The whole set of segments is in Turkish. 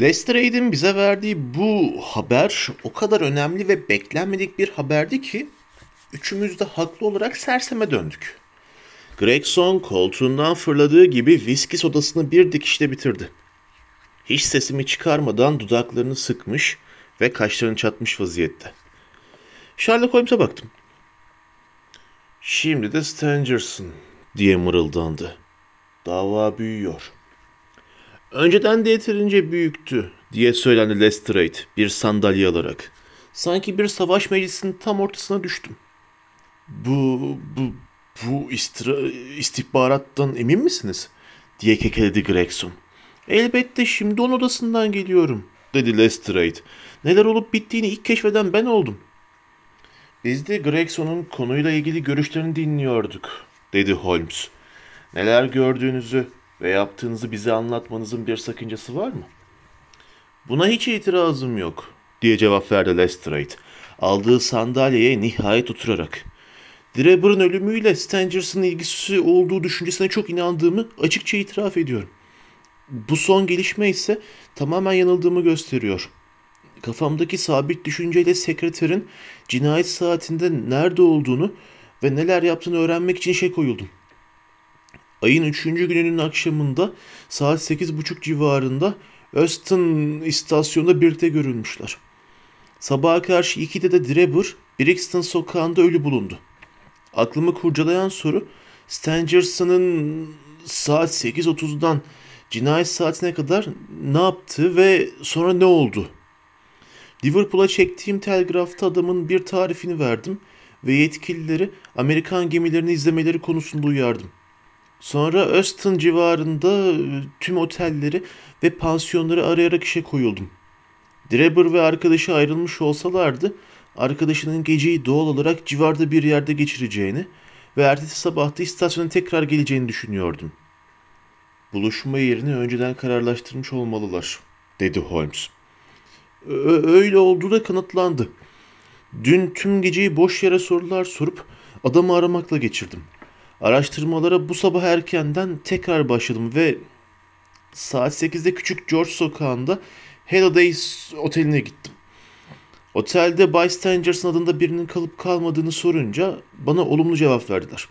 Lestrade'in bize verdiği bu haber o kadar önemli ve beklenmedik bir haberdi ki üçümüz de haklı olarak serseme döndük. Gregson koltuğundan fırladığı gibi viski sodasını bir dikişte bitirdi. Hiç sesimi çıkarmadan dudaklarını sıkmış ve kaşlarını çatmış vaziyette. Sherlock Holmes'a baktım. Şimdi de Stangerson diye mırıldandı. Dava büyüyor. Önceden de yeterince büyüktü diye söylendi Lestrade bir sandalye alarak. Sanki bir savaş meclisinin tam ortasına düştüm. Bu, bu, bu istira, istihbarattan emin misiniz? diye kekeledi Gregson. Elbette şimdi onun odasından geliyorum dedi Lestrade. Neler olup bittiğini ilk keşfeden ben oldum. Biz de Gregson'un konuyla ilgili görüşlerini dinliyorduk dedi Holmes. Neler gördüğünüzü ve yaptığınızı bize anlatmanızın bir sakıncası var mı? Buna hiç itirazım yok diye cevap verdi Lestrade. Aldığı sandalyeye nihayet oturarak. Drebber'ın ölümüyle Stangers'ın ilgisi olduğu düşüncesine çok inandığımı açıkça itiraf ediyorum. Bu son gelişme ise tamamen yanıldığımı gösteriyor. Kafamdaki sabit düşünceyle sekreterin cinayet saatinde nerede olduğunu ve neler yaptığını öğrenmek için şey koyuldum. Ayın üçüncü gününün akşamında saat sekiz buçuk civarında Öston istasyonunda birlikte görülmüşler. Sabaha karşı 2'de de Drebber Brixton sokağında ölü bulundu. Aklımı kurcalayan soru Stangerson'ın saat 8.30'dan cinayet saatine kadar ne yaptı ve sonra ne oldu? Liverpool'a çektiğim telgrafta adamın bir tarifini verdim ve yetkilileri Amerikan gemilerini izlemeleri konusunda uyardım. Sonra Öston civarında e, tüm otelleri ve pansiyonları arayarak işe koyuldum. Drebber ve arkadaşı ayrılmış olsalardı, arkadaşının geceyi doğal olarak civarda bir yerde geçireceğini ve ertesi sabahta istasyona tekrar geleceğini düşünüyordum. Buluşma yerini önceden kararlaştırmış olmalılar, dedi Holmes. Ö- öyle olduğu da kanıtlandı. Dün tüm geceyi boş yere sorular sorup adamı aramakla geçirdim. Araştırmalara bu sabah erkenden tekrar başladım ve saat 8'de küçük George sokağında Hello Days oteline gittim. Otelde Bay Stangers'ın adında birinin kalıp kalmadığını sorunca bana olumlu cevap verdiler.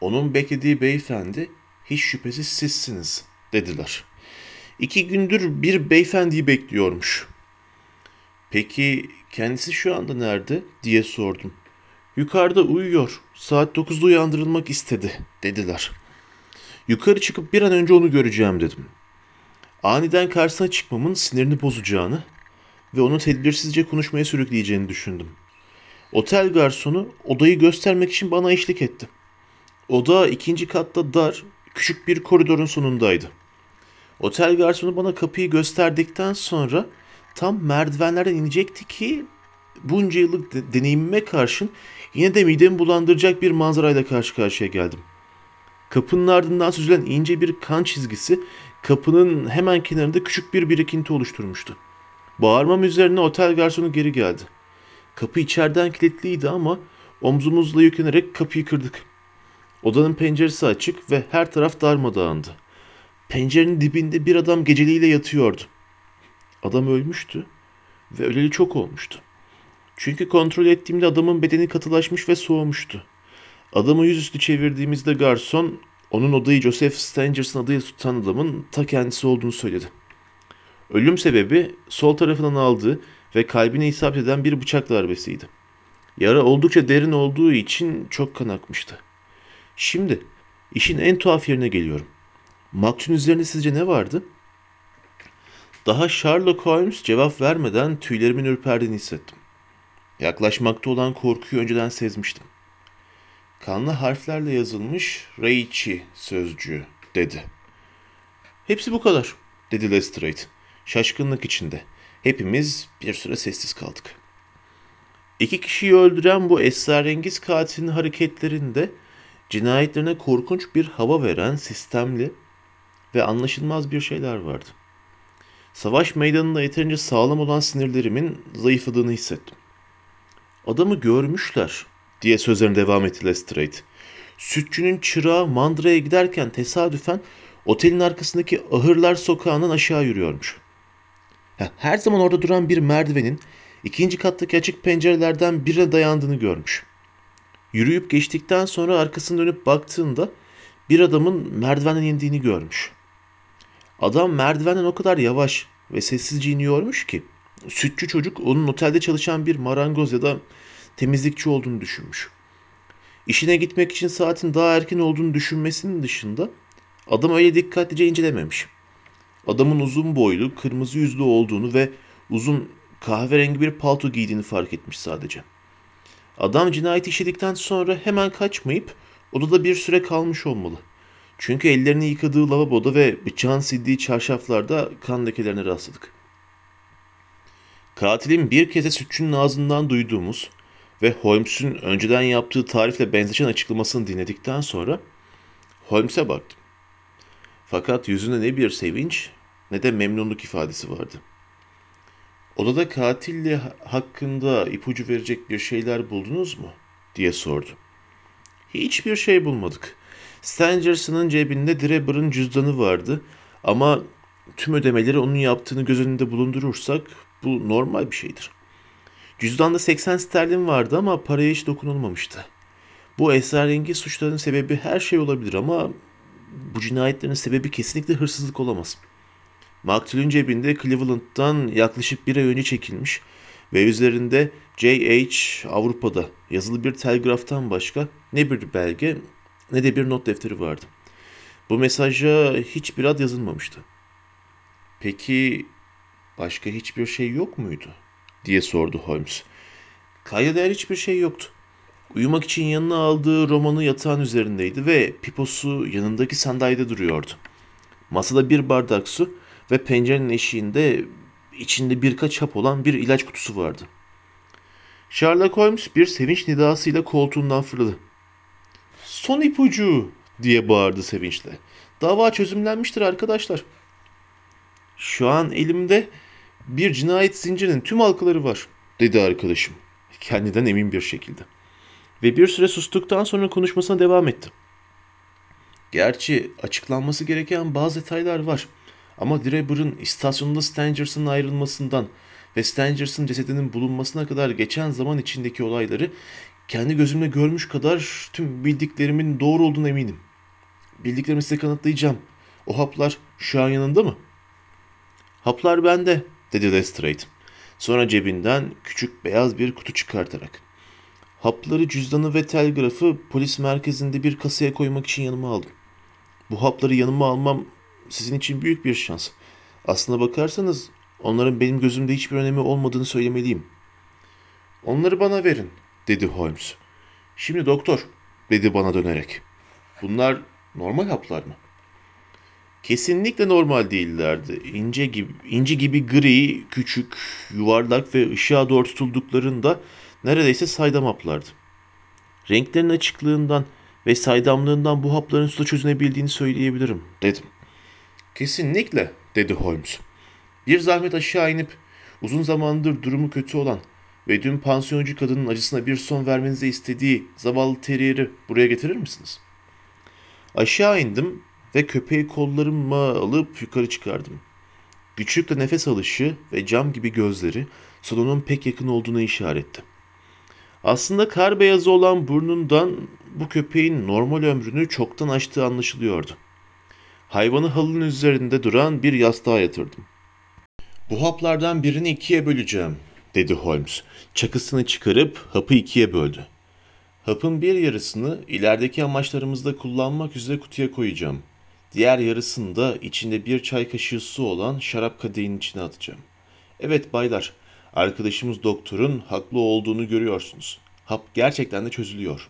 Onun beklediği beyefendi hiç şüphesiz sizsiniz dediler. İki gündür bir beyefendiyi bekliyormuş. Peki kendisi şu anda nerede diye sordum. Yukarıda uyuyor. Saat 9'da uyandırılmak istedi dediler. Yukarı çıkıp bir an önce onu göreceğim dedim. Aniden karşısına çıkmamın sinirini bozacağını ve onu tedbirsizce konuşmaya sürükleyeceğini düşündüm. Otel garsonu odayı göstermek için bana eşlik etti. Oda ikinci katta dar, küçük bir koridorun sonundaydı. Otel garsonu bana kapıyı gösterdikten sonra tam merdivenlerden inecekti ki bunca yıllık de- deneyimime karşın yine de midemi bulandıracak bir manzarayla karşı karşıya geldim. Kapının ardından süzülen ince bir kan çizgisi kapının hemen kenarında küçük bir birikinti oluşturmuştu. Bağırmam üzerine otel garsonu geri geldi. Kapı içeriden kilitliydi ama omzumuzla yüklenerek kapıyı kırdık. Odanın penceresi açık ve her taraf darmadağındı. Pencerenin dibinde bir adam geceliğiyle yatıyordu. Adam ölmüştü ve öleli çok olmuştu. Çünkü kontrol ettiğimde adamın bedeni katılaşmış ve soğumuştu. Adamı yüzüstü çevirdiğimizde garson onun odayı Joseph Stangers'ın adıyla tutan adamın ta kendisi olduğunu söyledi. Ölüm sebebi sol tarafından aldığı ve kalbine isabet eden bir bıçak darbesiydi. Yara oldukça derin olduğu için çok kan akmıştı. Şimdi işin en tuhaf yerine geliyorum. Maktulün üzerinde sizce ne vardı? Daha Sherlock Holmes cevap vermeden tüylerimin ürperdiğini hissettim. Yaklaşmakta olan korkuyu önceden sezmiştim. Kanlı harflerle yazılmış Reichi sözcüğü dedi. Hepsi bu kadar dedi Lestrade şaşkınlık içinde. Hepimiz bir süre sessiz kaldık. İki kişiyi öldüren bu esrarengiz katilin hareketlerinde cinayetlerine korkunç bir hava veren sistemli ve anlaşılmaz bir şeyler vardı. Savaş meydanında yeterince sağlam olan sinirlerimin zayıfladığını hissettim. Adamı görmüşler diye sözlerine devam etti Lestrade. Sütçünün çırağı mandıraya giderken tesadüfen otelin arkasındaki ahırlar sokağından aşağı yürüyormuş. Her zaman orada duran bir merdivenin ikinci kattaki açık pencerelerden birine dayandığını görmüş. Yürüyüp geçtikten sonra arkasını dönüp baktığında bir adamın merdivenden indiğini görmüş. Adam merdivenden o kadar yavaş ve sessizce iniyormuş ki sütçü çocuk onun otelde çalışan bir marangoz ya da temizlikçi olduğunu düşünmüş. İşine gitmek için saatin daha erken olduğunu düşünmesinin dışında adam öyle dikkatlice incelememiş. Adamın uzun boylu, kırmızı yüzlü olduğunu ve uzun kahverengi bir palto giydiğini fark etmiş sadece. Adam cinayeti işledikten sonra hemen kaçmayıp odada bir süre kalmış olmalı. Çünkü ellerini yıkadığı lavaboda ve bıçağın sildiği çarşaflarda kan lekelerine rastladık. Katilin bir kez de sütçünün ağzından duyduğumuz ve Holmes'un önceden yaptığı tarifle benzeşen açıklamasını dinledikten sonra Holmes'e baktım. Fakat yüzünde ne bir sevinç ne de memnunluk ifadesi vardı. Odada katille ha- hakkında ipucu verecek bir şeyler buldunuz mu? diye sordu. Hiçbir şey bulmadık. Stangerson'ın cebinde Drebber'ın cüzdanı vardı ama tüm ödemeleri onun yaptığını göz önünde bulundurursak bu normal bir şeydir. Cüzdanda 80 sterlin vardı ama paraya hiç dokunulmamıştı. Bu esrarengiz suçların sebebi her şey olabilir ama bu cinayetlerin sebebi kesinlikle hırsızlık olamaz. Maktulün cebinde Cleveland'dan yaklaşık bir ay önce çekilmiş ve üzerinde J.H. Avrupa'da yazılı bir telgraftan başka ne bir belge ne de bir not defteri vardı. Bu mesaja hiçbir ad yazılmamıştı. Peki başka hiçbir şey yok muydu? diye sordu Holmes. Kayda değer hiçbir şey yoktu. Uyumak için yanına aldığı romanı yatağın üzerindeydi ve piposu yanındaki sandalyede duruyordu. Masada bir bardak su ve pencerenin eşiğinde içinde birkaç hap olan bir ilaç kutusu vardı. Sherlock Holmes bir sevinç nidasıyla koltuğundan fırladı. Son ipucu diye bağırdı sevinçle. Dava çözümlenmiştir arkadaşlar. Şu an elimde bir cinayet zincirinin tüm halkaları var dedi arkadaşım. Kendinden emin bir şekilde. Ve bir süre sustuktan sonra konuşmasına devam etti. Gerçi açıklanması gereken bazı detaylar var. Ama Drebber'ın istasyonda Stangers'ın ayrılmasından ve Stangers'ın cesedinin bulunmasına kadar geçen zaman içindeki olayları kendi gözümle görmüş kadar tüm bildiklerimin doğru olduğuna eminim. Bildiklerimi size kanıtlayacağım. O haplar şu an yanında mı? Haplar bende, dedi Lestrade. Sonra cebinden küçük beyaz bir kutu çıkartarak. Hapları, cüzdanı ve telgrafı polis merkezinde bir kasaya koymak için yanıma aldım. Bu hapları yanıma almam sizin için büyük bir şans. Aslına bakarsanız onların benim gözümde hiçbir önemi olmadığını söylemeliyim. Onları bana verin, dedi Holmes. Şimdi doktor, dedi bana dönerek. Bunlar normal haplar mı? Kesinlikle normal değillerdi. İnce gibi, inci gibi gri, küçük, yuvarlak ve ışığa doğru tutulduklarında neredeyse saydam haplardı. Renklerin açıklığından ve saydamlığından bu hapların suda çözünebildiğini söyleyebilirim, dedim. Kesinlikle, dedi Holmes. Bir zahmet aşağı inip uzun zamandır durumu kötü olan ve dün pansiyoncu kadının acısına bir son vermenizi istediği zavallı teriyeri buraya getirir misiniz? Aşağı indim ve köpeği kollarıma alıp yukarı çıkardım. Güçlükle nefes alışı ve cam gibi gözleri salonun pek yakın olduğuna işaretti. Aslında kar beyazı olan burnundan bu köpeğin normal ömrünü çoktan aştığı anlaşılıyordu. Hayvanı halının üzerinde duran bir yastığa yatırdım. Bu haplardan birini ikiye böleceğim, dedi Holmes. Çakısını çıkarıp hapı ikiye böldü. Hapın bir yarısını ilerideki amaçlarımızda kullanmak üzere kutuya koyacağım. Diğer yarısını da içinde bir çay kaşığı su olan şarap kadehinin içine atacağım. Evet baylar, arkadaşımız doktorun haklı olduğunu görüyorsunuz. Hap gerçekten de çözülüyor.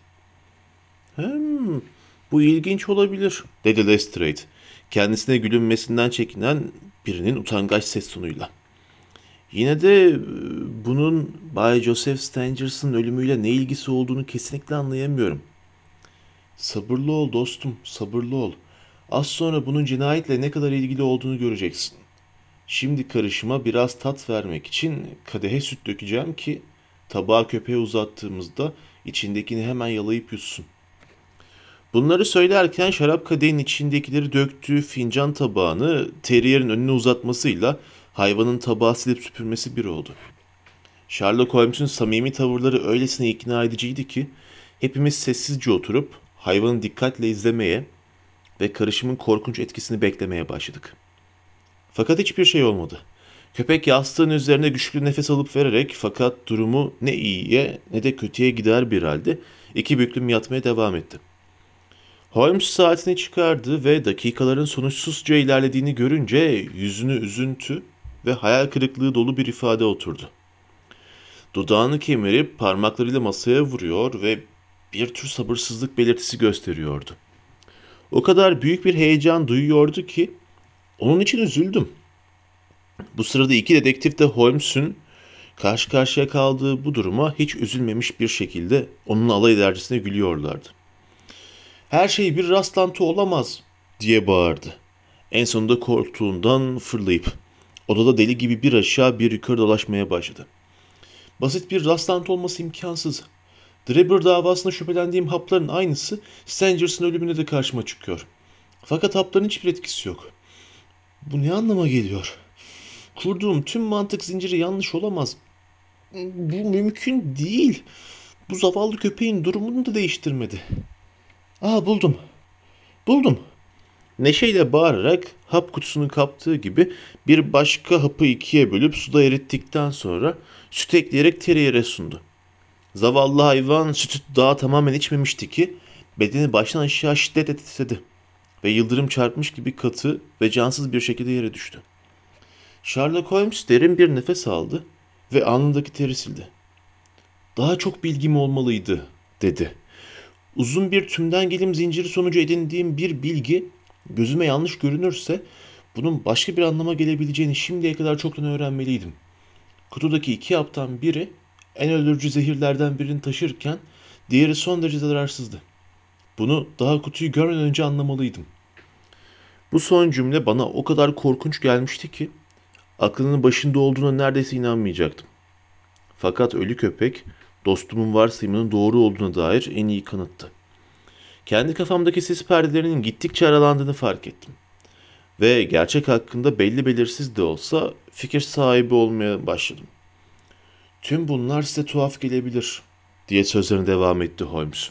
Hmm, bu ilginç olabilir, dedi Lestrade. Kendisine gülünmesinden çekinen birinin utangaç ses tonuyla. Yine de e, bunun Bay Joseph Stangers'ın ölümüyle ne ilgisi olduğunu kesinlikle anlayamıyorum. Sabırlı ol dostum, sabırlı ol. Az sonra bunun cinayetle ne kadar ilgili olduğunu göreceksin. Şimdi karışıma biraz tat vermek için kadehe süt dökeceğim ki tabağı köpeğe uzattığımızda içindekini hemen yalayıp yutsun. Bunları söylerken şarap kadehinin içindekileri döktüğü fincan tabağını terierin önüne uzatmasıyla hayvanın tabağı silip süpürmesi bir oldu. Sherlock Holmes'un samimi tavırları öylesine ikna ediciydi ki hepimiz sessizce oturup hayvanı dikkatle izlemeye ve karışımın korkunç etkisini beklemeye başladık. Fakat hiçbir şey olmadı. Köpek yastığın üzerine güçlü nefes alıp vererek fakat durumu ne iyiye ne de kötüye gider bir halde iki büklüm yatmaya devam etti. Holmes saatini çıkardı ve dakikaların sonuçsuzca ilerlediğini görünce yüzünü üzüntü ve hayal kırıklığı dolu bir ifade oturdu. Dudağını kemirip parmaklarıyla masaya vuruyor ve bir tür sabırsızlık belirtisi gösteriyordu. O kadar büyük bir heyecan duyuyordu ki onun için üzüldüm. Bu sırada iki dedektif de Holmes'un karşı karşıya kaldığı bu duruma hiç üzülmemiş bir şekilde onun alay edercesine gülüyorlardı. Her şey bir rastlantı olamaz diye bağırdı. En sonunda koltuğundan fırlayıp odada deli gibi bir aşağı bir yukarı dolaşmaya başladı. Basit bir rastlantı olması imkansız. Drebber davasında şüphelendiğim hapların aynısı Stangers'ın ölümüne de karşıma çıkıyor. Fakat hapların hiçbir etkisi yok. Bu ne anlama geliyor? Kurduğum tüm mantık zinciri yanlış olamaz. Bu mümkün değil. Bu zavallı köpeğin durumunu da değiştirmedi. Aa buldum. Buldum. Neşeyle bağırarak hap kutusunu kaptığı gibi bir başka hapı ikiye bölüp suda erittikten sonra süt ekleyerek teriyere sundu. Zavallı hayvan sütü daha tamamen içmemişti ki bedeni baştan aşağı şiddet titredi ve yıldırım çarpmış gibi katı ve cansız bir şekilde yere düştü. Sherlock Holmes derin bir nefes aldı ve alnındaki teri sildi. Daha çok bilgim olmalıydı dedi. Uzun bir tümden gelim zinciri sonucu edindiğim bir bilgi gözüme yanlış görünürse bunun başka bir anlama gelebileceğini şimdiye kadar çoktan öğrenmeliydim. Kutudaki iki haptan biri en öldürücü zehirlerden birini taşırken diğeri son derece zararsızdı. Bunu daha kutuyu görmeden önce anlamalıydım. Bu son cümle bana o kadar korkunç gelmişti ki aklının başında olduğuna neredeyse inanmayacaktım. Fakat ölü köpek dostumun varsayımının doğru olduğuna dair en iyi kanıttı. Kendi kafamdaki sis perdelerinin gittikçe aralandığını fark ettim. Ve gerçek hakkında belli belirsiz de olsa fikir sahibi olmaya başladım. Tüm bunlar size tuhaf gelebilir diye sözlerine devam etti Holmes.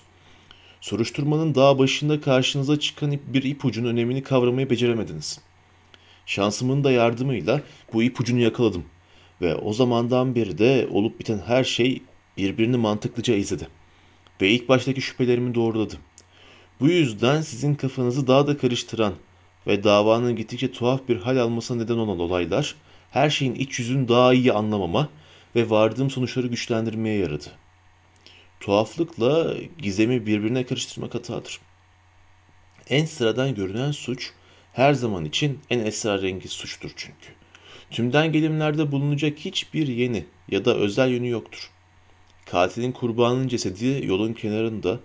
Soruşturmanın dağ başında karşınıza çıkan bir ipucunun önemini kavramayı beceremediniz. Şansımın da yardımıyla bu ipucunu yakaladım ve o zamandan beri de olup biten her şey birbirini mantıklıca izledi ve ilk baştaki şüphelerimi doğruladı. Bu yüzden sizin kafanızı daha da karıştıran ve davanın gittikçe tuhaf bir hal almasına neden olan olaylar her şeyin iç yüzünü daha iyi anlamama ve vardığım sonuçları güçlendirmeye yaradı. Tuhaflıkla gizemi birbirine karıştırmak hatadır. En sıradan görünen suç her zaman için en esrarengiz suçtur çünkü. Tümden gelimlerde bulunacak hiçbir yeni ya da özel yönü yoktur. Katilin kurbanının cesedi yolun kenarında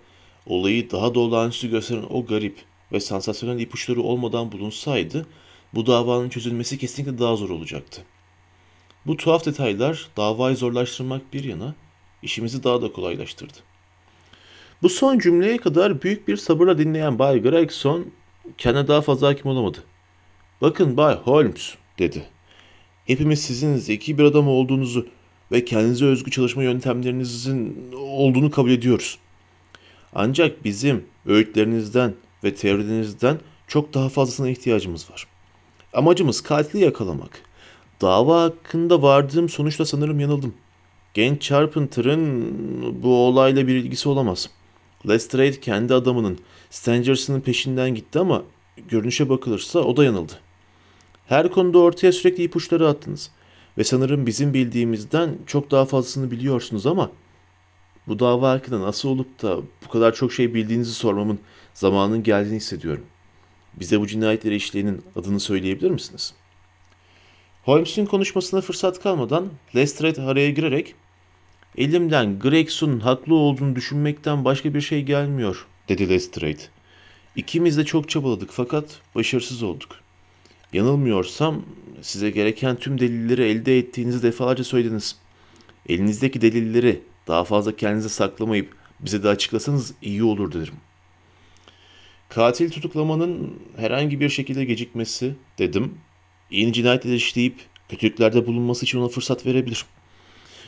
olayı daha da olağanüstü gösteren o garip ve sansasyonel ipuçları olmadan bulunsaydı bu davanın çözülmesi kesinlikle daha zor olacaktı. Bu tuhaf detaylar davayı zorlaştırmak bir yana işimizi daha da kolaylaştırdı. Bu son cümleye kadar büyük bir sabırla dinleyen Bay Gregson kendine daha fazla hakim olamadı. Bakın Bay Holmes dedi. Hepimiz sizin zeki bir adam olduğunuzu ve kendinize özgü çalışma yöntemlerinizin olduğunu kabul ediyoruz. Ancak bizim öğütlerinizden ve teorilerinizden çok daha fazlasına ihtiyacımız var. Amacımız katili yakalamak. Dava hakkında vardığım sonuçta sanırım yanıldım. Genç Charpenter'ın bu olayla bir ilgisi olamaz. Lestrade kendi adamının Stangers'ın peşinden gitti ama görünüşe bakılırsa o da yanıldı. Her konuda ortaya sürekli ipuçları attınız. Ve sanırım bizim bildiğimizden çok daha fazlasını biliyorsunuz ama bu dava hakkında nasıl olup da bu kadar çok şey bildiğinizi sormamın zamanının geldiğini hissediyorum. Bize bu cinayetleri işleyenin adını söyleyebilir misiniz? Holmes'un konuşmasına fırsat kalmadan Lestrade araya girerek Elimden Gregson'un haklı olduğunu düşünmekten başka bir şey gelmiyor, dedi Lestrade. İkimiz de çok çabaladık fakat başarısız olduk. Yanılmıyorsam size gereken tüm delilleri elde ettiğinizi defalarca söylediniz. Elinizdeki delilleri daha fazla kendinize saklamayıp bize de açıklasanız iyi olur derim. Katil tutuklamanın herhangi bir şekilde gecikmesi dedim. Yeni cinayetleri işleyip kötülüklerde bulunması için ona fırsat verebilir.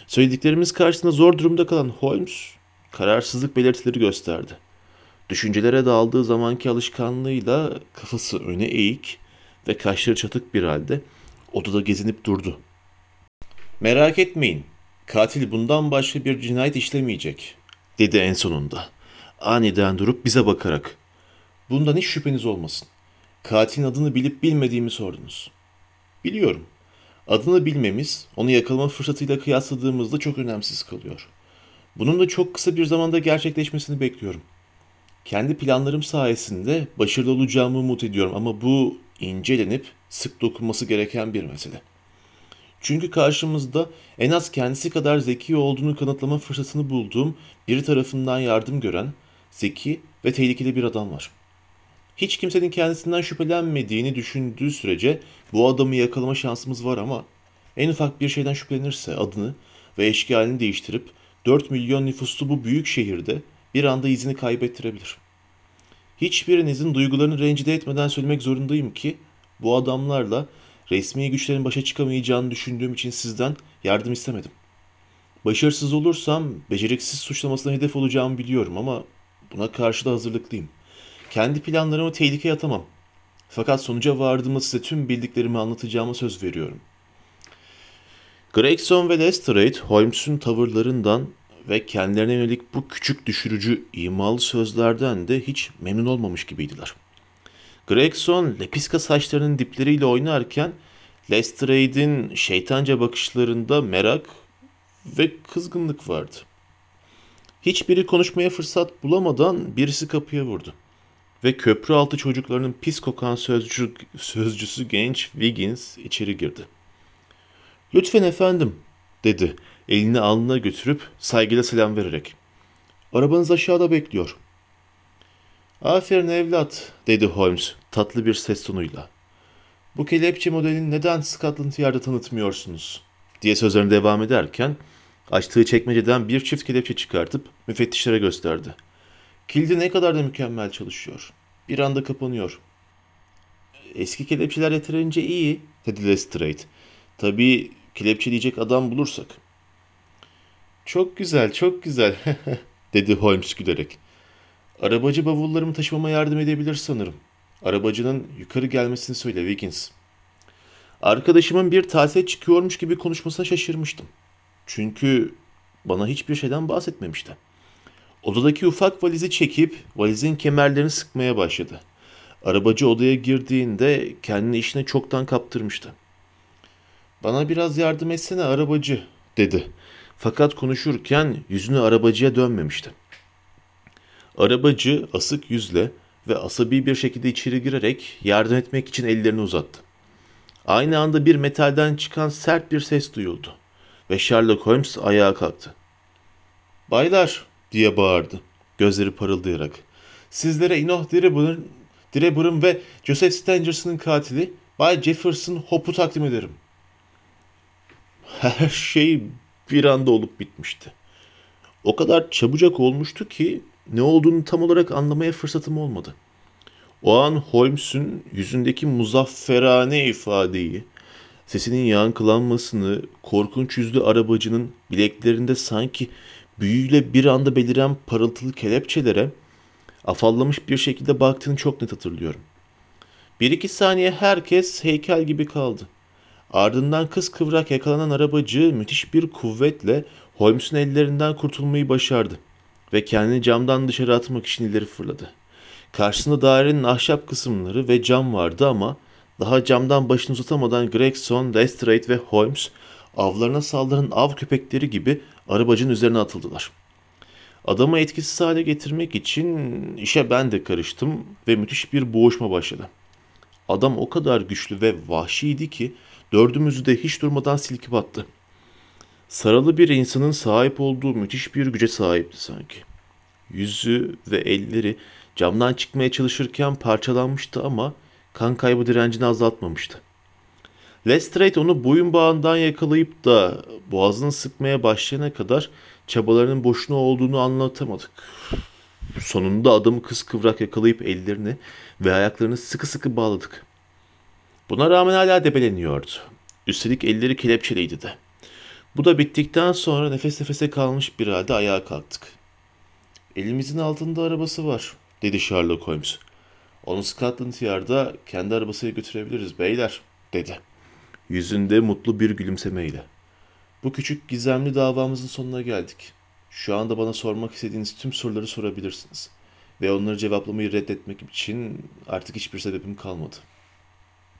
Söylediklerimiz karşısında zor durumda kalan Holmes kararsızlık belirtileri gösterdi. Düşüncelere daldığı zamanki alışkanlığıyla kafası öne eğik ve kaşları çatık bir halde odada gezinip durdu. Merak etmeyin, katil bundan başka bir cinayet işlemeyecek, dedi en sonunda. Aniden durup bize bakarak. Bundan hiç şüpheniz olmasın. Katilin adını bilip bilmediğimi sordunuz. Biliyorum. Adını bilmemiz, onu yakalama fırsatıyla kıyasladığımızda çok önemsiz kalıyor. Bunun da çok kısa bir zamanda gerçekleşmesini bekliyorum. Kendi planlarım sayesinde başarılı olacağımı umut ediyorum ama bu incelenip sık dokunması gereken bir mesele. Çünkü karşımızda en az kendisi kadar zeki olduğunu kanıtlama fırsatını bulduğum biri tarafından yardım gören, zeki ve tehlikeli bir adam var. Hiç kimsenin kendisinden şüphelenmediğini düşündüğü sürece bu adamı yakalama şansımız var ama en ufak bir şeyden şüphelenirse adını ve eşkalini değiştirip 4 milyon nüfuslu bu büyük şehirde bir anda izini kaybettirebilir. Hiçbirinizin duygularını rencide etmeden söylemek zorundayım ki bu adamlarla resmi güçlerin başa çıkamayacağını düşündüğüm için sizden yardım istemedim. Başarısız olursam beceriksiz suçlamasına hedef olacağımı biliyorum ama buna karşı da hazırlıklıyım. Kendi planlarımı tehlikeye atamam. Fakat sonuca vardığımda size tüm bildiklerimi anlatacağıma söz veriyorum. Gregson ve Lestrade, Holmes'un tavırlarından ve kendilerine yönelik bu küçük düşürücü imalı sözlerden de hiç memnun olmamış gibiydiler. Gregson lepiska saçlarının dipleriyle oynarken Lestrade'in şeytanca bakışlarında merak ve kızgınlık vardı. Hiçbiri konuşmaya fırsat bulamadan birisi kapıya vurdu. Ve köprü altı çocuklarının pis kokan sözcü, sözcüsü genç Wiggins içeri girdi. Lütfen efendim, dedi elini alnına götürüp saygıyla selam vererek. Arabanız aşağıda bekliyor. Aferin evlat, dedi Holmes tatlı bir ses tonuyla. Bu kelepçe modelini neden Scotland Yard'a tanıtmıyorsunuz? diye sözlerine devam ederken açtığı çekmeceden bir çift kelepçe çıkartıp müfettişlere gösterdi. Kilidi ne kadar da mükemmel çalışıyor. Bir anda kapanıyor. Eski kelepçeler yeterince iyi, dedi Lestrade. Tabii kelepçeleyecek adam bulursak. Çok güzel, çok güzel, dedi Holmes gülerek. Arabacı bavullarımı taşımama yardım edebilir sanırım. Arabacının yukarı gelmesini söyle Wiggins. Arkadaşımın bir tatile çıkıyormuş gibi konuşmasına şaşırmıştım. Çünkü bana hiçbir şeyden bahsetmemişti. Odadaki ufak valizi çekip valizin kemerlerini sıkmaya başladı. Arabacı odaya girdiğinde kendini işine çoktan kaptırmıştı. Bana biraz yardım etsene arabacı dedi. Fakat konuşurken yüzünü arabacıya dönmemişti. Arabacı asık yüzle ve asabi bir şekilde içeri girerek yardım etmek için ellerini uzattı. Aynı anda bir metalden çıkan sert bir ses duyuldu ve Sherlock Holmes ayağa kalktı. Baylar diye bağırdı gözleri parıldayarak. Sizlere Enoch Drebber'ın Drebber'ın ve Joseph Stangerson'ın katili Bay Jefferson Hope'u takdim ederim. Her şey bir anda olup bitmişti. O kadar çabucak olmuştu ki ne olduğunu tam olarak anlamaya fırsatım olmadı. O an Holmes'un yüzündeki muzafferane ifadeyi, sesinin yankılanmasını, korkunç yüzlü arabacının bileklerinde sanki büyüyle bir anda beliren parıltılı kelepçelere afallamış bir şekilde baktığını çok net hatırlıyorum. Bir iki saniye herkes heykel gibi kaldı. Ardından kız kıvrak yakalanan arabacı müthiş bir kuvvetle Holmes'un ellerinden kurtulmayı başardı ve kendini camdan dışarı atmak için ileri fırladı. Karşısında dairenin ahşap kısımları ve cam vardı ama daha camdan başını uzatamadan Gregson, Lestrade ve Holmes avlarına saldıran av köpekleri gibi arabacının üzerine atıldılar. Adamı etkisiz hale getirmek için işe ben de karıştım ve müthiş bir boğuşma başladı. Adam o kadar güçlü ve vahşiydi ki dördümüzü de hiç durmadan silkip attı. Saralı bir insanın sahip olduğu müthiş bir güce sahipti sanki. Yüzü ve elleri camdan çıkmaya çalışırken parçalanmıştı ama kan kaybı direncini azaltmamıştı. Lestrade onu boyun bağından yakalayıp da boğazını sıkmaya başlayana kadar çabalarının boşuna olduğunu anlatamadık. Sonunda adamı kıskıvrak yakalayıp ellerini ve ayaklarını sıkı sıkı bağladık. Buna rağmen hala debeleniyordu. Üstelik elleri kelepçeliydi de. Bu da bittikten sonra nefes nefese kalmış bir halde ayağa kalktık. Elimizin altında arabası var, dedi Sherlock Holmes. Onu Scotland Yard'a kendi arabasıyla götürebiliriz beyler, dedi. Yüzünde mutlu bir gülümsemeyle. Bu küçük gizemli davamızın sonuna geldik. Şu anda bana sormak istediğiniz tüm soruları sorabilirsiniz. Ve onları cevaplamayı reddetmek için artık hiçbir sebebim kalmadı.